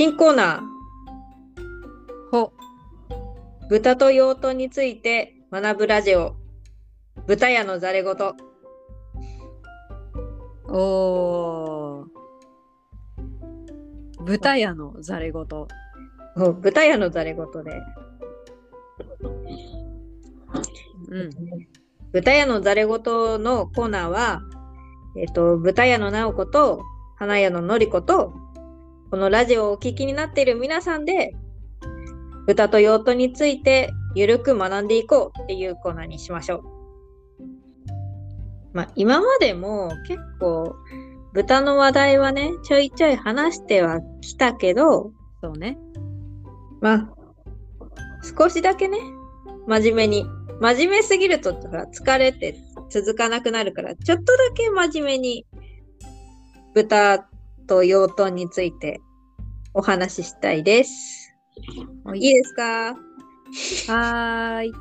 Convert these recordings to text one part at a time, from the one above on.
新コーナー、ほ豚と用途について学ぶラジオ、豚屋のざれ言。おー豚屋のざれ言。お豚屋のざれ言で。うん。豚屋のざれ言のコーナーは、えっ、と、豚屋の直子と花屋ののり子と、このラジオをお聞きになっている皆さんで、豚と用途についてゆるく学んでいこうっていうコーナーにしましょう。まあ、今までも結構豚の話題はね、ちょいちょい話してはきたけど、そうね。まあ、少しだけね、真面目に。真面目すぎると疲れて続かなくなるから、ちょっとだけ真面目に豚と養豚についてお話ししたいです。はいいいですか？はーい。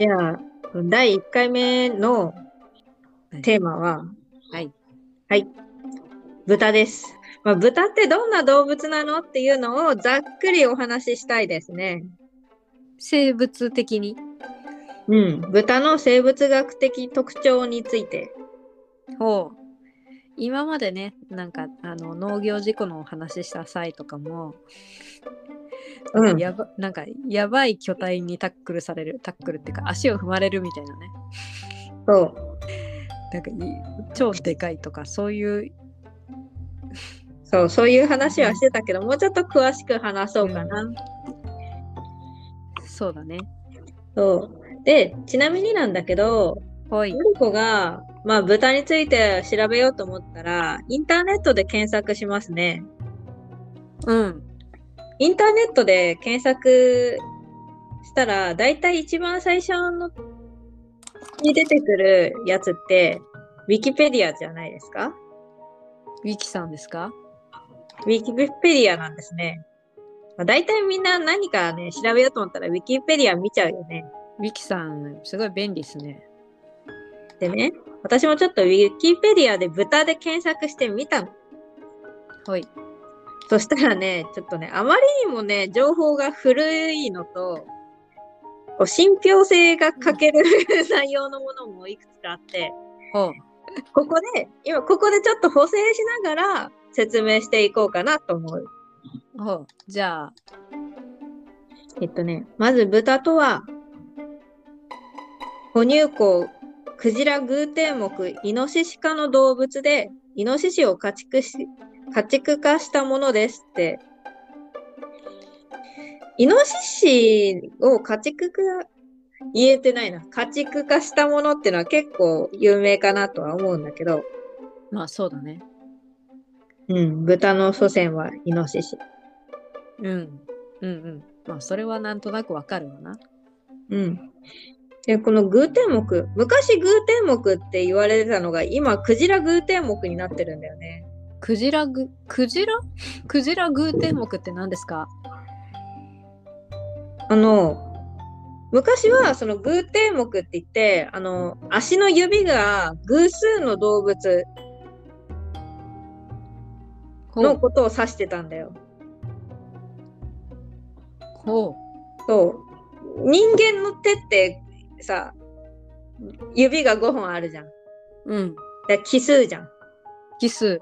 じゃあ、第1回目のテーマは、はい。はい、豚です。まあ、豚ってどんな動物なのっていうのをざっくりお話ししたいですね。生物的に。うん、豚の生物学的特徴について。ほう。今までね、なんかあの農業事故のお話しした際とかも、うん、やばなんかやばい巨体にタックルされる、タックルっていうか足を踏まれるみたいなね。そう。なんかい超でかいとかそういうそう、そういう話はしてたけど、もうちょっと詳しく話そうかな。そうだね。そう。で、ちなみになんだけど、ほいの。りこが、まあ、豚について調べようと思ったら、インターネットで検索しますね。うん。インターネットで検索したら、だいたい一番最初のに出てくるやつって、ウィキペディアじゃないですか？ウィキさんですか？ウィキペディアなんですね。まあ、大体みんな何かね、調べようと思ったらウィキペディア見ちゃうよね。ウィキさん、すごい便利ですね。でね、私もちょっとウィキペディアで豚で検索してみたの。ほい。そしたらね、ちょっとね、あまりにもね、情報が古いのと、こう信憑性が欠ける内容のものもいくつかあって。ここで、今ここでちょっと補正しながら説明していこうかなと思う。ほう。じゃあ、えっとね、まず豚とは、哺乳綱、クジラ、偶天目、イノシシ科の動物で、イノシシを家畜し、家畜化したものですって。イノシシを家畜化、言えてないな。家畜化したものってのは結構有名かなとは思うんだけど、まあそうだね。うん、豚の祖先はイノシシ。うん。うんうん。まあそれはなんとなくわかるわな。うん。で、この偶天目、昔偶天目って言われてたのが、今、クジラ偶天目になってるんだよね。クジラグ、クジラ？クジラ偶天目って何ですか？あの、昔はその偶天目って言って、あの、足の指が偶数の動物のことを指してたんだよ。ほそう。人間の手ってさ、指が5本あるじゃん。う。うん。で奇数じゃん。奇数。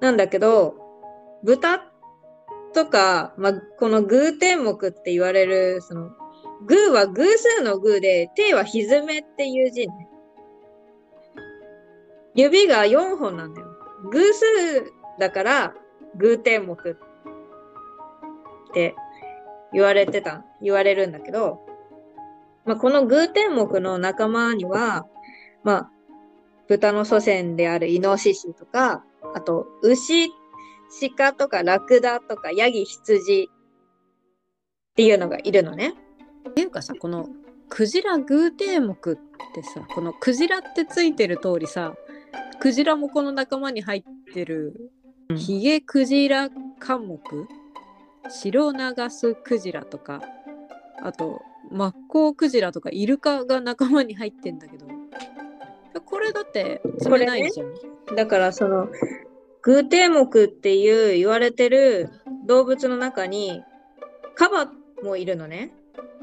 なんだけど、豚とか、まあ、この偶天目って言われる、その、偶は偶数の偶で、手はひずめっていう字ね。指が4本なんだよ。偶数だから、偶天目って言われてた、言われるんだけど、まあ、この偶天目の仲間には、まあ、豚の祖先であるイノシシとか、あと、牛、鹿とかラクダとかヤギ、羊っていうのがいるのね。っていうかさ、このクジラ偶天目ってさ、このクジラってついてる通りさ、クジラもこの仲間に入ってる、ヒゲクジラ科目？白長スクジラとか、あと、マッコウクジラとかイルカが仲間に入ってんだけど。これだって冷ないじゃん、だからそのグーテー目っていう言われてる動物の中にカバもいるのね。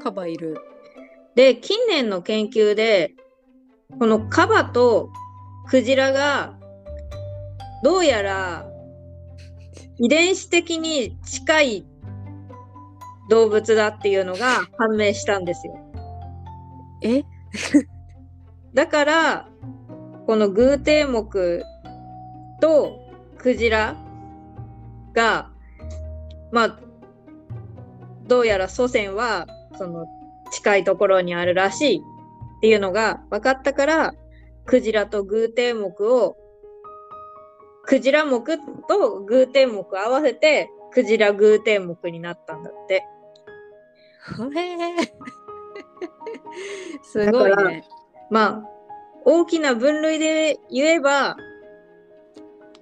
カバいる。で近年の研究でこのカバとクジラがどうやら遺伝子的に近い動物だっていうのが判明したんですよ。え？だからこのグーテー目とクジラがまあどうやら祖先はその近いところにあるらしいっていうのが分かったからクジラとグーテー目をクジラ目とグーテー目合わせてクジラグーテー目になったんだって。へ えすごいね。まあ大きな分類で言えば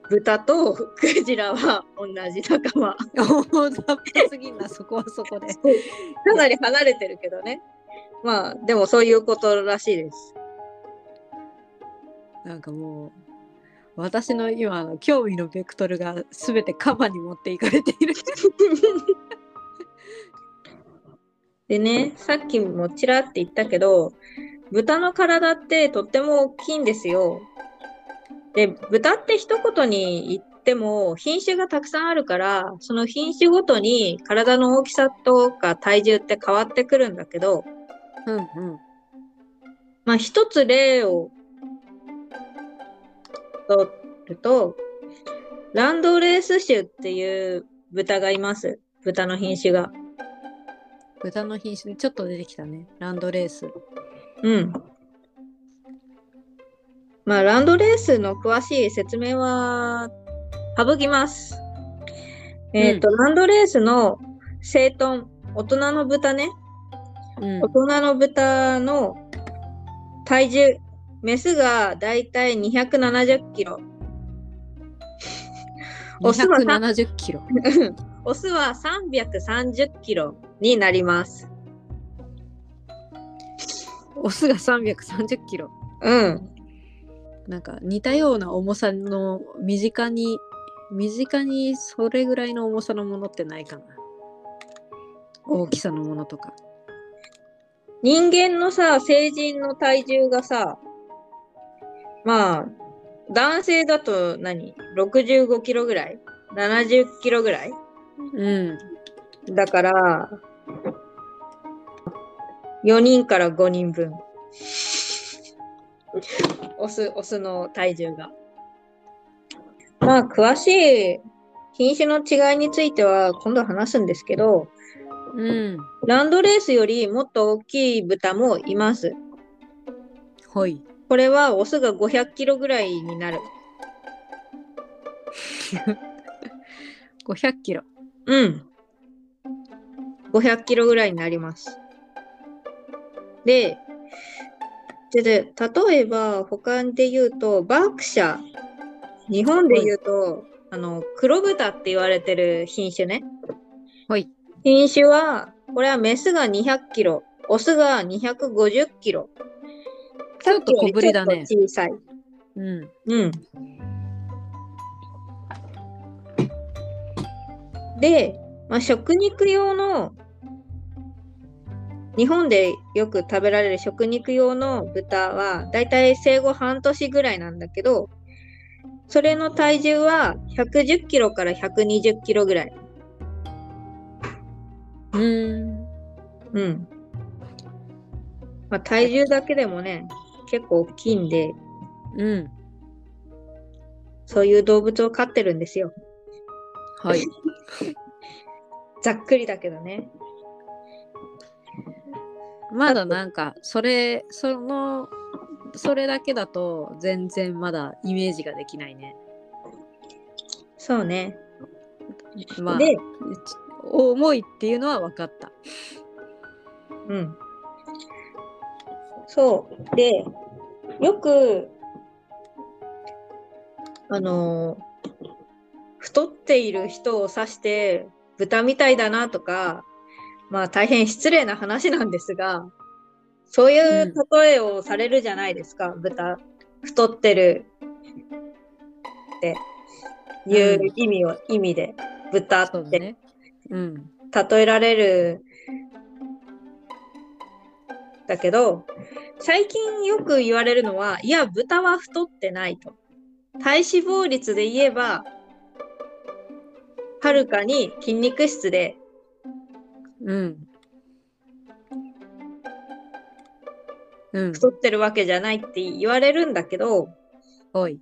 豚とクジラは同じ仲間。大雑把すぎんなそこはそこで。かなり離れてるけどね。まあでもそういうことらしいです。なんかもう私の今の興味のベクトルが全てカバに持っていかれている。でね、さっきもちらって言ったけど、豚の体ってとっても大きいんですよ。で、豚って一言に言っても品種がたくさんあるから、その品種ごとに体の大きさとか体重って変わってくるんだけど、うんうん。まあ一つ例を取ると、ランドレース種っていう豚がいます。豚の品種が。豚の品種でちょっと出てきたね。ランドレース。うん。まあ、ランドレースの詳しい説明は省きます。えっ、と、ランドレースの生豚、大人の豚ね。うん大人の豚の体重、メスがだいたい270キロ。オスはさ270キロ。オスは330キロになります。オスが330キロ。うん。なんか似たような重さの身近に身近にそれぐらいの重さのものってないかな。大きさのものとか。人間のさ、成人の体重がさ、まあ、男性だと何 ?65 キロぐらい ?70 キロぐらい？うん。だから、4人から5人分。オス、オスの体重が。まあ、詳しい品種の違いについては今度話すんですけど、うん。ランドレースよりもっと大きい豚もいます。ほい。これはオスが500キロぐらいになる。500キロ。うん。500キロぐらいになります。で、でで例えば他で言うと、バークシャー。日本で言うと、あの、黒豚って言われてる品種ね。ほい。品種は、これはメスが200キロ、オスが250キロ。ちょっと小ぶりだね小さい。うん。うん。で、まあ、食肉用の、日本でよく食べられる食肉用の豚は、だいたい生後半年ぐらいなんだけど、それの体重は110キロから120キロぐらい。うーん。うん。まあ、体重だけでもね、結構大きいんで、うん。そういう動物を飼ってるんですよ。はい。ざっくりだけどね。まだなんか、それ、その、それだけだと全然まだイメージができないね。そうね。まあ、で、重いっていうのは分かった。うん。そう。で、よく、あのー太っている人を指して、豚みたいだなとか、まあ大変失礼な話なんですが、そういう例えをされるじゃないですか、豚。太ってるっていう意味を、意味で、豚って、ね。うん。例えられるだけど最近よく言われるのはいや豚は太ってないと体脂肪率で言えばはるかに筋肉質でうん。うん。太ってるわけじゃないって言われるんだけどおい。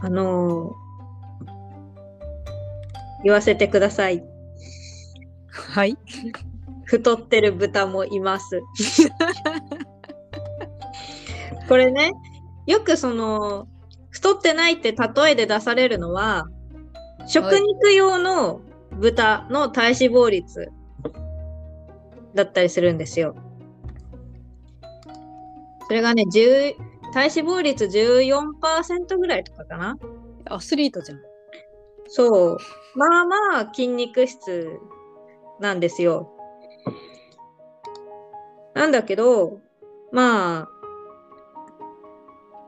あのー言わせてくださいはい。太ってる豚もいます。これね、よくその、太ってないって例えで出されるのは、食肉用の豚の体脂肪率だったりするんですよ。それがね、10体脂肪率14%ぐらいとかかな。アスリートじゃん。そう。まあまあ筋肉質なんですよ。なんだけど、まあ、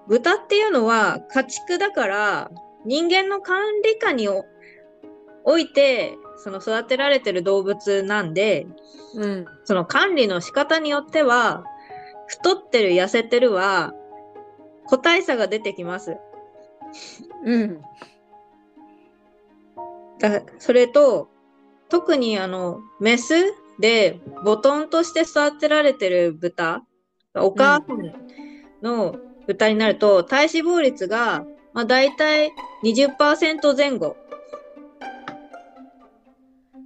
豚っていうのは家畜だから人間の管理下におおいてその育てられてる動物なんで、うん。その管理の仕方によっては、太ってる、痩せてるは個体差が出てきます。うん。だそれと特にあのメスでボトンとして育てられてる豚お母さんの豚になると体脂肪率が、まあ、大体20%前後。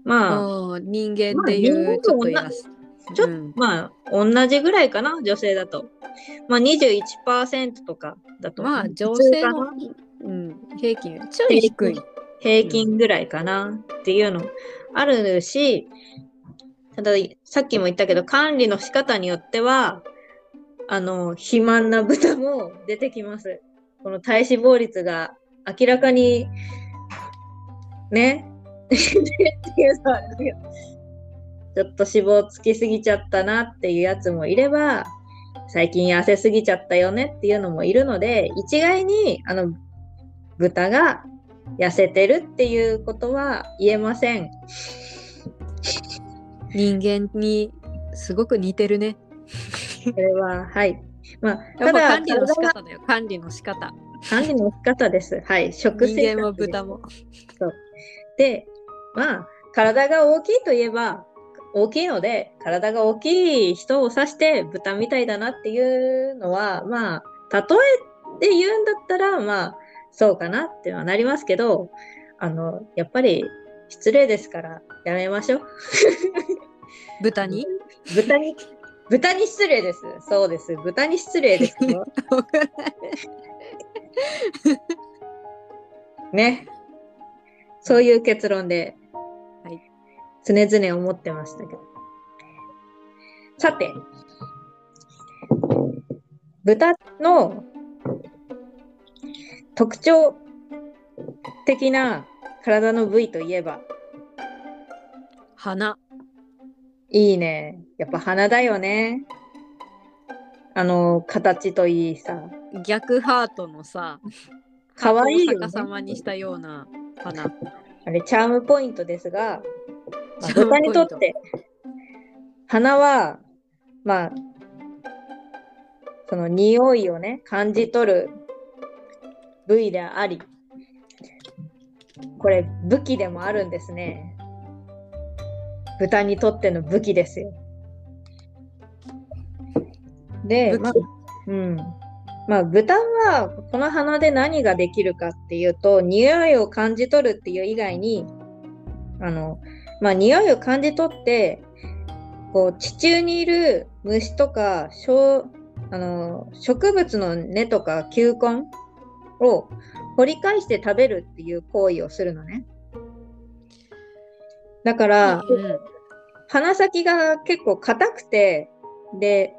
まあ人間でいまあ人間うちょっと同じとやす。ちょうん。まあ同じぐらいかな女性だと。まあ21%とかだとまあ、普女性の、うん、平均ちょい低い。平均ぐらいかなっていうのあるし、たださっきも言ったけど管理の仕方によってはあの肥満な豚も出てきます。この体脂肪率が明らかにね ちょっと脂肪つきすぎちゃったなっていうやつもいれば最近痩せすぎちゃったよねっていうのもいるので一概にあの豚が痩せてるっていうことは言えません。人間にすごく似てるね。これは、はい。まあ、やったぱだ、管理の仕方だよ。管理の仕方。管理の仕方です。はい。食生活人間も豚も。で、まあ、体が大きいといえば、大きいので、体が大きい人を指して豚みたいだなっていうのは、まあ、例えで言うんだったら、まあ、そうかなってはなりますけど、あの、やっぱり失礼ですから、やめましょう。豚に？豚に、豚に失礼です。そうです。豚に失礼ですよ。ね。そういう結論で、はい常々思ってましたけど。さて、豚の特徴的な体の部位といえば、鼻。いいね。やっぱ鼻だよね。あの、形といいさ。逆ハートのさ、かわいい逆さまにしたような鼻。あれ、チャームポイントですが、まあにとって、鼻は、まあ、その匂いをね、感じ取る部位であり、これ、武器でもあるんですね。豚にとっての武器ですよ。で、まあ、うん。まあ、豚はこの鼻で何ができるかっていうと、匂いを感じ取るっていう以外に、あの、まあ、匂いを感じ取って、こう、地中にいる虫とか、しょうあの植物の根とか球根を掘り返して食べるっていう行為をするのね。だから、うん鼻先が結構硬くて、で、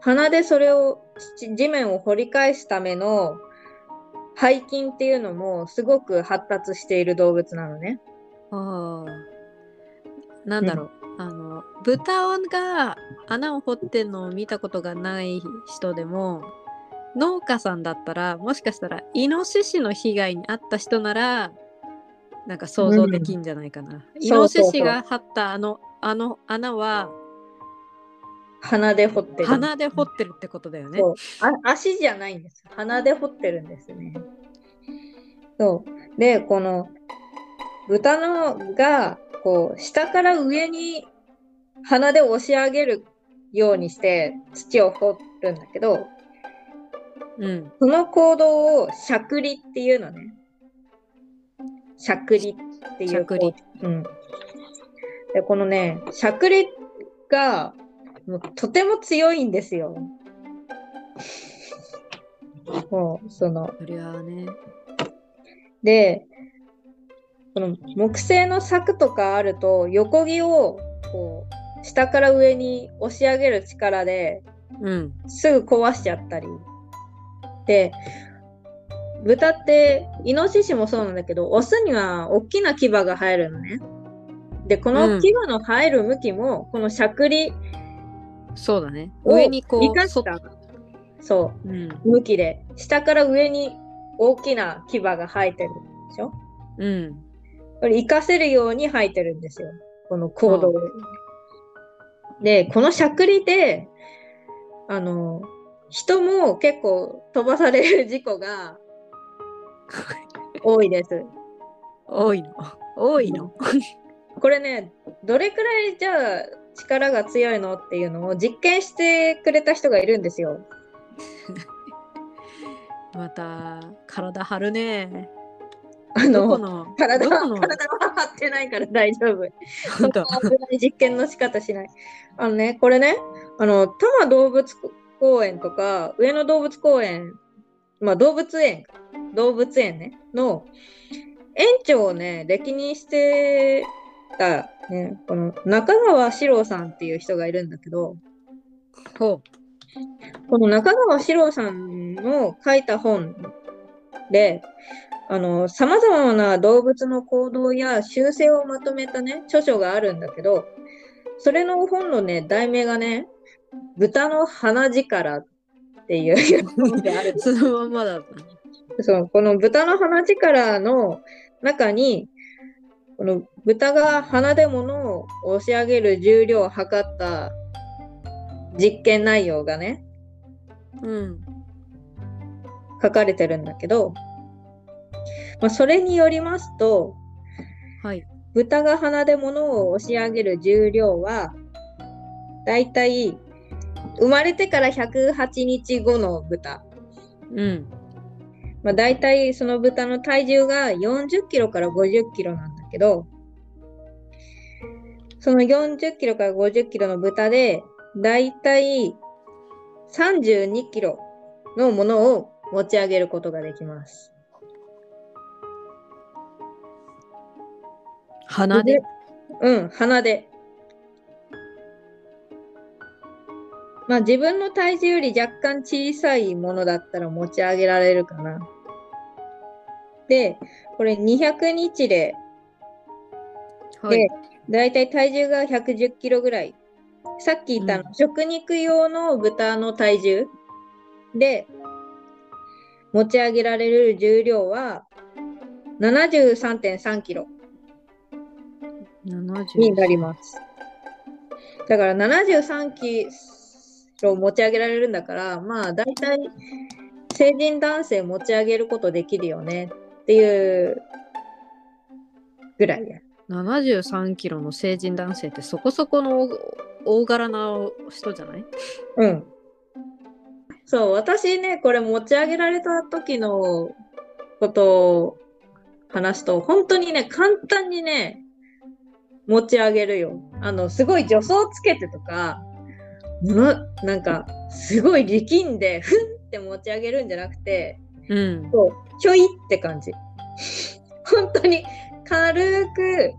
鼻でそれを地地面を掘り返すための背筋っていうのもすごく発達している動物なのね。ああ。なんだろう、あの豚が穴を掘ってんのを見たことがない人でも農家さんだったらもしかしたらイノシシの被害に遭った人ならなんか想像できんじゃないかな。イノシシが張ったあのあの穴は鼻で掘ってる。鼻で掘ってるってことだよね。そうあ足じゃないんです。鼻で掘ってるんですね。そう。で、この豚のがこう下から上に鼻で押し上げるようにして土を掘るんだけど、うん。その行動をしゃくりっていうのね。しゃくりっていうしゃくり。うん。で、このね、しゃくりがもうとても強いんですよ。もう、その、そりゃあね。で、この木製の柵とかあると、横木をこう下から上に押し上げる力でうん。すぐ壊しちゃったり。で、豚って、イノシシもそうなんだけど、オスには大きな牙が生えるのね。で、こうんの牙の生える向きも、このしゃくりそうだね。を上にこう。そ生かした、そうん。う、向きで、下から上に大きな牙が生えてるでしょ？うん。これ活かせるように生えてるんですよ。この行動で。で、このしゃくりで、あの、人も結構飛ばされる事故が多いです。多いの？多いの？これね、どれくらいじゃあ力が強いのっていうのを実験してくれた人がいるんですよ。また、体張るね。あの、の？体体は張ってないから大丈夫。本当危ない実験の仕方しない。あのね、これね、あの、多摩動物公園とか、上野動物公園、まあ動物園、動物園ね、の園長をね、歴任してた、ね、この中川史郎さんっていう人がいるんだけど、ほこの中川史郎さんの書いた本で、あの、様々な動物の行動や習性をまとめたね、著書があるんだけど、それの本のね、題名がね、豚の鼻力っていうそのまんまだった。そう、この豚の鼻力の中に、この豚が鼻で物を押し上げる重量を測った実験内容がね、うん。書かれてるんだけど、まあ、それによりますと、はい。豚が鼻で物を押し上げる重量は、だいたい生まれてから108日後の豚。うん。まあ、だいたいその豚の体重が40キロから50キロなんだけど、その40キロから50キロの豚で、だいたい32キロのものを持ち上げることができます。鼻で。うん、鼻で。まあ自分の体重より若干小さいものだったら持ち上げられるかな。で、これ200日で、はいで。だいたい体重が110キロぐらい。さっき言ったあの、う食肉用の豚の体重で持ち上げられる重量は73.3キロ。70になります。だから73キロ持ち上げられるんだから、まあ大体成人男性持ち上げることできるよねっていうぐらいや。73キロの成人男性ってそこそこの大柄な人じゃない？うん。そう、私ね、これ持ち上げられた時のことを話すと、本当にね、簡単にね、持ち上げるよ。あの、すごい助走つけてとか、もの、なんか、すごい力んで、ふんって持ち上げるんじゃなくて、うん。こう、ひょいって感じ。本当に軽く、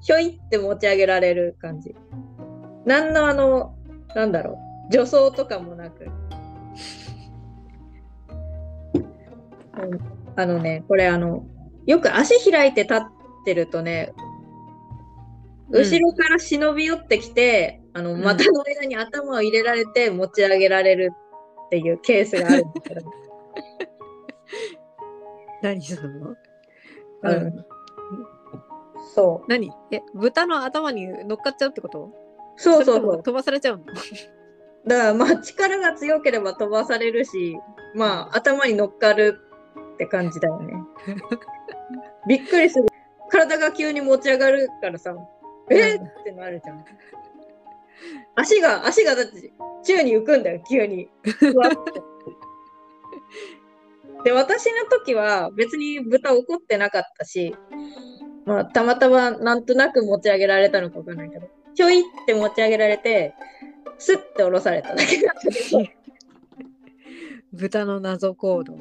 ひょいって持ち上げられる感じ。なんのあの、なんだろう、助走とかもなく。うんあのね、これあの、よく足開いて立ってるとね、後ろから忍び寄ってきて、あの、ん股の間に頭を入れられて持ち上げられるっていうケースがあるんだけど。何その？うん。そう。何？え豚の頭に乗っかっちゃうってこと？そうそうそう。飛ばされちゃうの？だからまあ力が強ければ飛ばされるし、まあ頭に乗っかるって感じだよね。びっくりする。体が急に持ち上がるからさ、え？うんーってなるじゃん。足が、足がだって宙に浮くんだよ、急に。で、私の時は別に豚怒ってなかったし、まあたまたまなんとなく持ち上げられたのかわかんないけど、ちょいって持ち上げられて、スッて下ろされただけだったけど、豚の謎行動。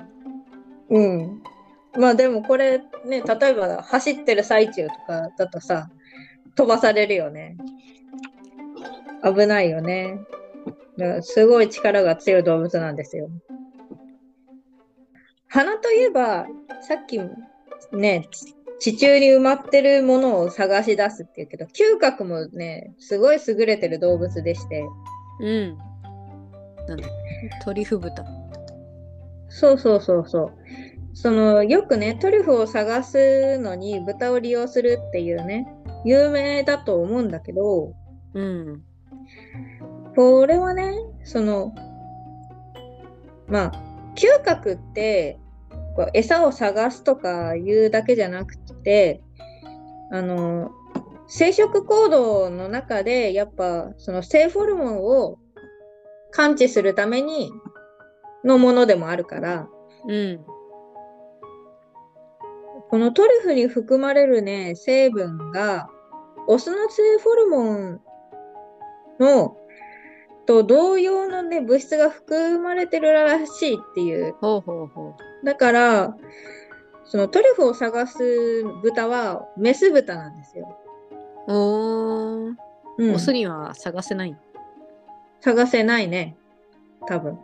うん。まあでもこれね、例えば走ってる最中とかだとさ、飛ばされるよね。危ないよね。すごい力が強い動物なんですよ。鼻といえば、さっきね、地中に埋まってるものを探し出すっていうけど、嗅覚もね、すごい優れてる動物でして、うん。なんだトリュフ豚。そうそうそうそう。そのよくねトリュフを探すのに豚を利用するっていうね有名だと思うんだけどうん。これはねそのまあ嗅覚ってこう餌を探すとかいうだけじゃなくてあの生殖行動の中でやっぱその性ホルモンを感知するためにのものでもあるからうん。このトリュフに含まれるね、成分が、オスの性ホルモンのと同様のね、物質が含まれてるらしいっていう。ほうほうほだから、そのトリュフを探す豚はメス豚なんですよ。う。おー。うんオスには探せない。探せないね。多分。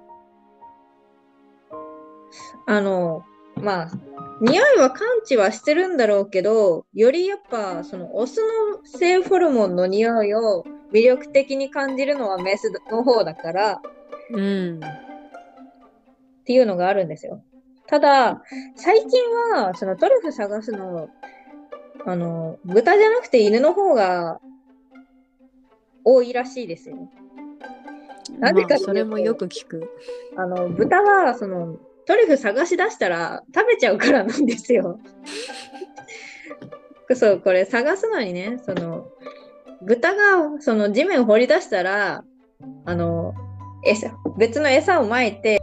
あの、まあ、匂いは感知はしてるんだろうけど、よりやっぱそのオスの性ホルモンの匂いを魅力的に感じるのはメスの方だからっうん。ていうのがあるんですよ。ただ、最近はそのトリュフ探すの、あの、豚じゃなくて犬の方が多いらしいですよ。なぜかそれもよく聞く。あの豚はそのトリュフ探し出したら食べちゃうからなんですよ。そうこれ探すのにねその豚がその地面を掘り出したらあの餌別の餌をまいて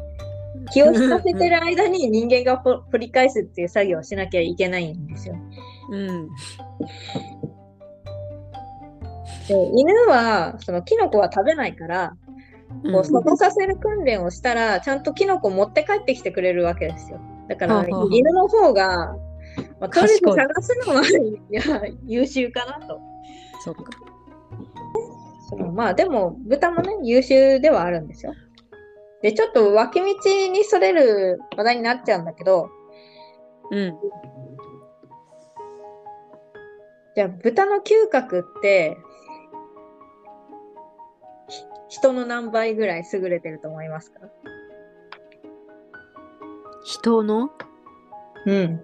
気を引かせてる間に人間がほ掘り返すっていう作業をしなきゃいけないんですよ。うん。で犬はそのキノコは食べないからこう外させる訓練をしたら、ちゃんとキノコ持って帰ってきてくれるわけですよ。だから、犬の方が、まあ、トリュ賢いフ探すのはいや優秀かなと。そっか。そのまあでも、豚もね、優秀ではあるんですよ。で、ちょっと脇道にそれる話題になっちゃうんだけど、うん。じゃあ豚の嗅覚って、ひ人の何倍ぐらい優れてると思いますか？人の？うん。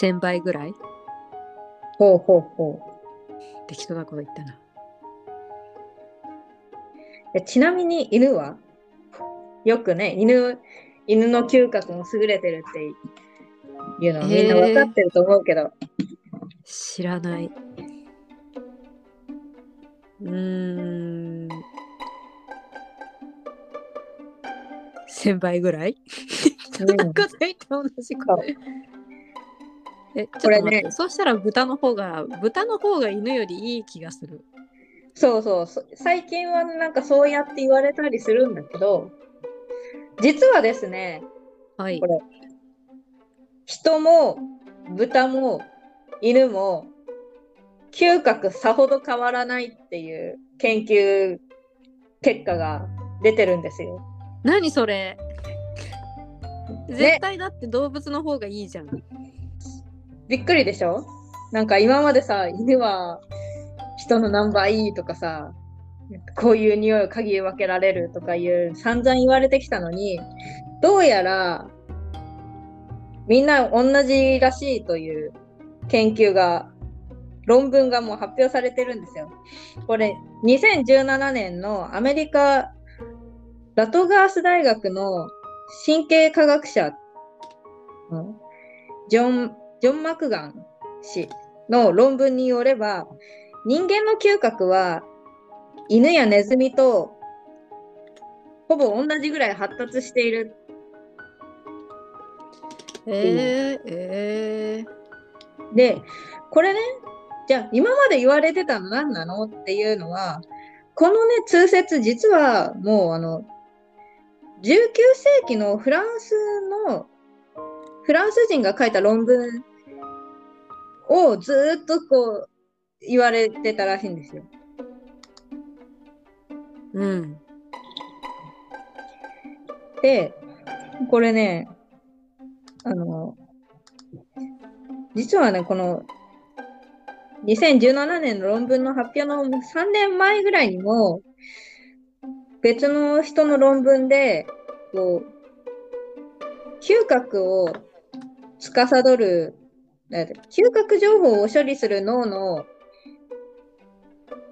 1000倍ぐらい？ほうほうほう。適当なこと言ったな。でちなみに犬は？よくね、犬、犬の嗅覚も優れてるっていうのはみんな分かってると思うけど、知らない。うーん。1000倍ぐらい？うん なんか同じこと。え、これね。そうしたら豚の方が、豚の方が犬よりいい気がする。そうそうそ最近はなんかそうやって言われたりするんだけど、実はですね、はいこ。れ、人も豚も犬も嗅覚さほど変わらないっていう研究結果が出てるんですよ。何それ絶対だって動物の方がいいじゃん。びっくりでしょ？なんか今までさ、犬は人のナンバーいいとかさ、こういう匂いを嗅ぎ分けられるとかいう散々言われてきたのに、どうやらみんな同じらしいという研究が、論文がもう発表されてるんですよ。これ、2017年のアメリカラトガース大学の神経科学者、ジョン・ジョン・マクガン氏の論文によれば、人間の嗅覚は犬やネズミとほぼ同じぐらい発達している。えー、えー、で、これね、じゃあ今まで言われてたの何なのっていうのは、このね、通説実はもうあの、19世紀のフランスの、フランス人が書いた論文をずっとこう言われてたらしいんですよ。うん。で、これね、あの、実はね、この2017年の論文の発表の3年前ぐらいにも、別の人の論文で、こう、嗅覚を司る、嗅覚情報を処理する脳の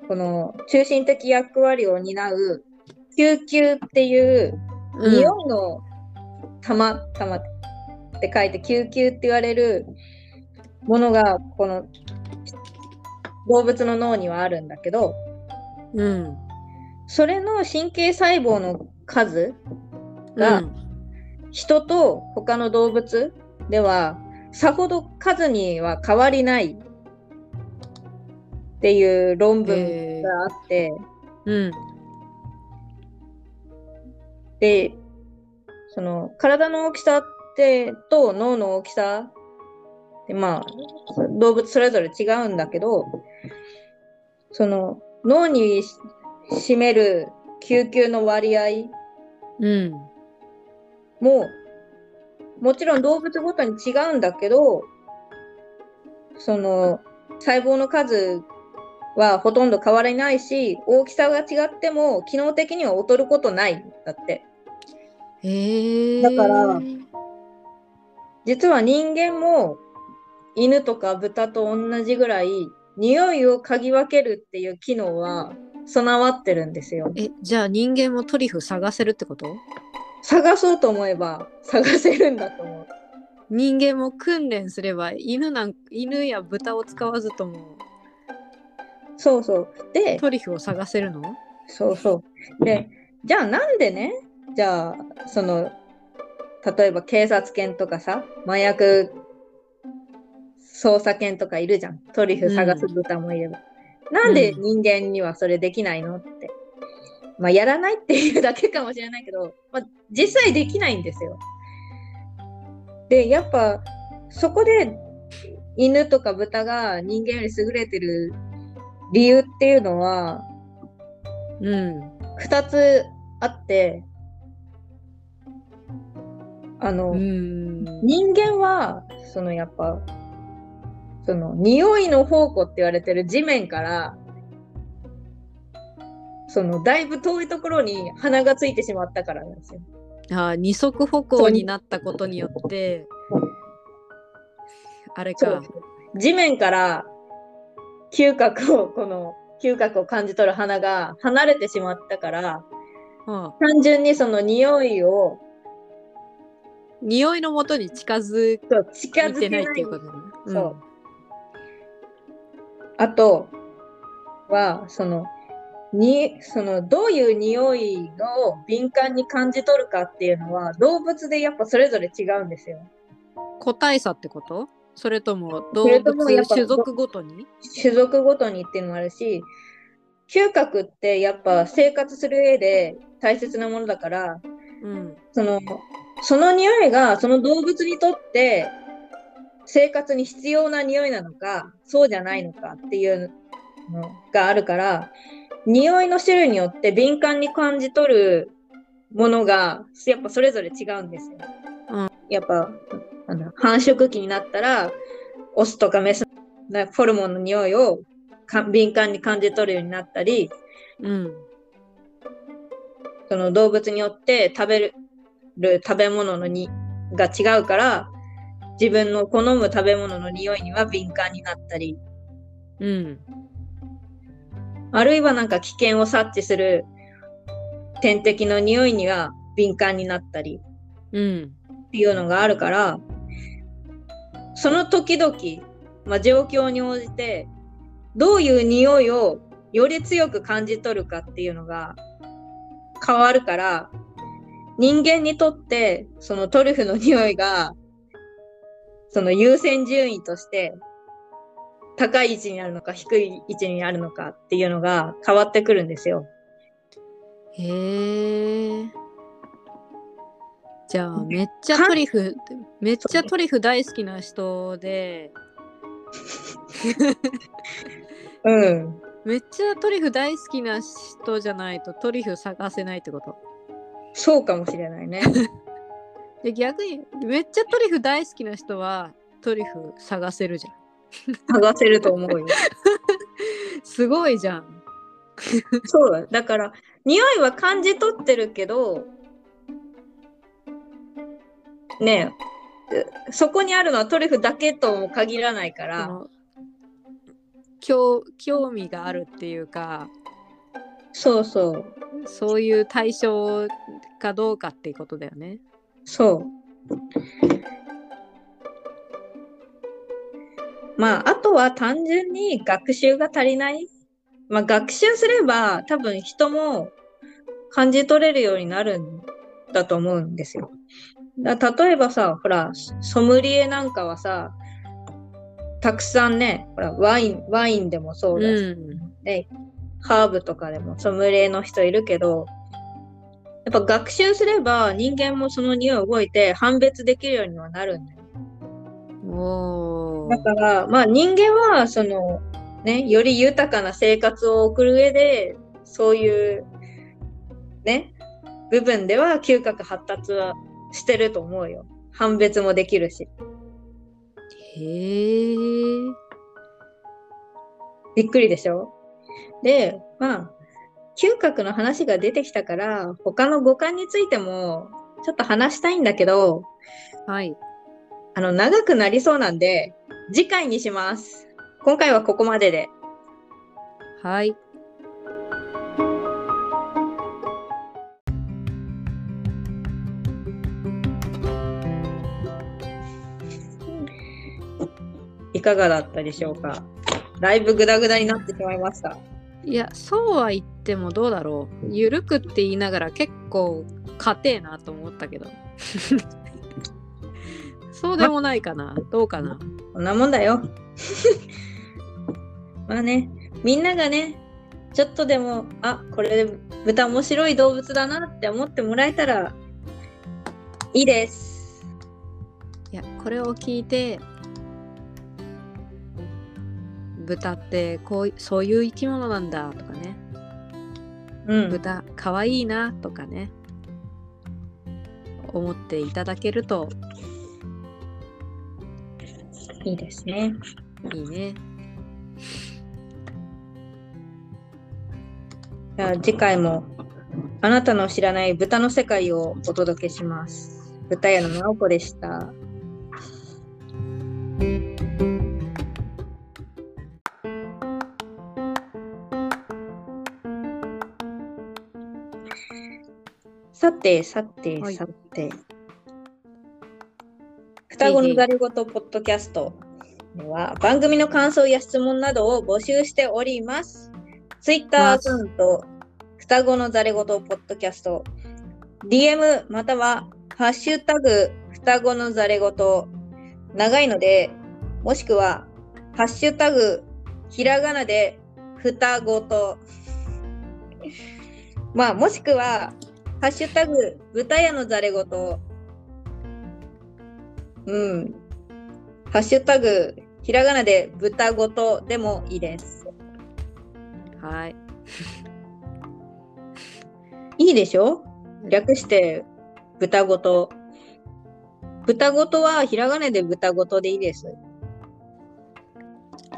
この中心的役割を担う救急っていう匂いの玉、玉って書いて救急って言われるものがこの動物の脳にはあるんだけど、うん、それの神経細胞の数が人と他の動物ではさほど数には変わりないっていう論文があって、うん、でその体の大きさってと脳の大きさでまあ動物それぞれ違うんだけどその脳に占める救急の割合も、うん、もちろん動物ごとに違うんだけどその細胞の数はほとんど変わらないし大きさが違っても機能的には劣ることないんだって。だから実は人間も犬とか豚と同じぐらい匂いを嗅ぎ分けるっていう機能は備わってるんですよ。えじゃあ人間もトリュフ探せるってこと？探そうと思えば探せるんだと思う。人間も訓練すれば犬なん犬や豚を使わずともそうそう。で、トリュフを探せるの？そうそう。で、じゃあなんでね、じゃあ、その、例えば警察犬とかさ、麻薬捜査犬とかいるじゃん。トリュフ探す豚もいれば。うん、なんで人間にはそれできないの？って。まあ、やらないっていうだけかもしれないけど、まあ、実際できないんですよ。で、やっぱ、そこで犬とか豚が人間より優れてる理由っていうのは、うん、2つあって、あの、うん、人間は、そのやっぱ、その匂いの宝庫って言われてる地面から、そのだいぶ遠いところに鼻がついてしまったからなんですよ。あ二足歩行になったことによってあれか地面から嗅覚をこの嗅覚を感じ取る花が離れてしまったから、うん、単純にその匂いを匂いのもとに近づ近づてないっていうことね。そう。あとはそのにそのどういう匂いを敏感に感じ取るかっていうのは動物でやっぱそれぞれ違うんですよ。個体差ってこと？それとも動物種族ごとに？種族ごとにっていうのもあるし嗅覚ってやっぱ生活する上で大切なものだから、うん、そのその匂いがその動物にとって生活に必要な匂いなのかそうじゃないのかっていうのがあるから匂いの種類によって敏感に感じ取るものがやっぱそれぞれ違うんですよ。うん、やっぱなんだ繁殖期になったらオスとかメスなホルモンの匂いをか敏感に感じ取るようになったり、うん。その動物によって食べる食べ物のにが違うから、自分の好む食べ物の匂いには敏感になったり、うん。あるいはなんか危険を察知する天敵の匂いには敏感になったりうん。っていうのがあるから、その時々、まあ、状況に応じて、どういう匂いをより強く感じ取るかっていうのが変わるから、人間にとってそのトリュフの匂いが、その優先順位として高い位置にあるのか低い位置にあるのかっていうのが変わってくるんですよ。へえ。じゃあ、めっちゃトリュフ、めっちゃトリュフ大好きな人で、うん。めっちゃトリュフ大好きな人じゃないとトリュフ探せないってこと？そうかもしれないね。で逆にめっちゃトリュフ大好きな人はトリュフ探せるじゃん。探せると思うよ。すごいじゃん。そうだ。だから、匂いは感じ取ってるけど、ねえ、そこにあるのはトリュフだけとも限らないから、興興味があるっていうかそうそう、そういう対象かどうかっていうことだよね。そう。まあ、あとは単純に学習が足りない。まあ、学習すれば多分人も感じ取れるようになるんだと思うんですよ。だ例えばさ、ほら、ソムリエなんかはさ、たくさんね、ほら、ワイン、ワインでもそうだし、うん。ね、ハーブとかでもソムリエの人いるけど、やっぱ学習すれば人間もその匂いを覚えて判別できるようにはなるんだよ。おーだから、まあ人間はその、ね、より豊かな生活を送る上で、そういう、ね、部分では嗅覚発達はしてると思うよ。判別もできるし。へえ。びっくりでしょ？で、まあ、嗅覚の話が出てきたから、他の五感についてもちょっと話したいんだけど、はい。あの、長くなりそうなんで、次回にします。今回はここまでで。はい。いかがだったでしょうか？だいぶグダグダになってしまいました。いや、そうは言ってもどうだろう。ゆるくって言いながら結構硬えなと思ったけど。そうでもないかな。どうかな。こんなもんだよ。まあね、みんながね、ちょっとでも、あ、これ豚面白い動物だなって思ってもらえたらいいです。いや、これを聞いて、豚ってこういそういう生き物なんだとかね。うん。豚かわいいなとかね。思っていただけるといいですね。いいね。じゃあ次回もあなたの知らない豚の世界をお届けします。豚屋の直子でした。さて、さて、はいさて。双子のざれ言ポッドキャストでは番組の感想や質問などを募集しております。ツイッターアカウント、双子のざれ言ポッドキャスト、DM またはハッシュタグ双子のざれ言、長いので、もしくはハッシュタグひらがなで双子と、まあもしくはハッシュタグ豚屋のざれ言、うん、ハッシュタグひらがなで豚ごとでもいいです。はい。いいでしょ？略して豚ごと。豚ごとはひらがなで豚ごとでいいです。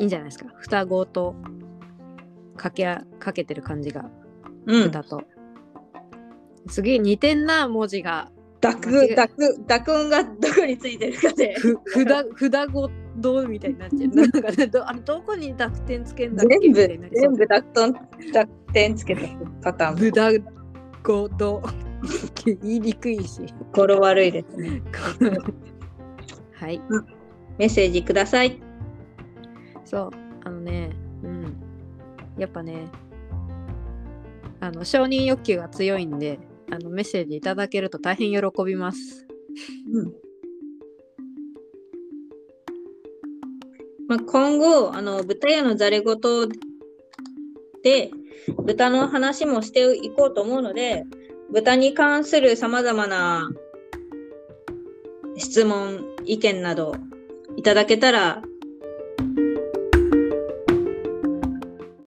いいんじゃないですか？双子とかけあかけてる感じがうん。豚と。次似てんな文字が。濁、え濁、濁音がどこについてるかで。ふふだふだごどみたいになっちゃう。なんかねどあれどこに濁点つけんだっけ？全部全部濁点、濁点つけたパターン。ぶだごど。言いにくいし。語呂悪いですね。はい。メッセージください。そう。あのね、うん。やっぱね、あの承認欲求が強いんで、あのメッセージいただけると大変喜びます。うんまあ、今後、あの豚屋のざれ言で豚の話もしていこうと思うので、豚に関するさまざまな質問、意見などいただけたら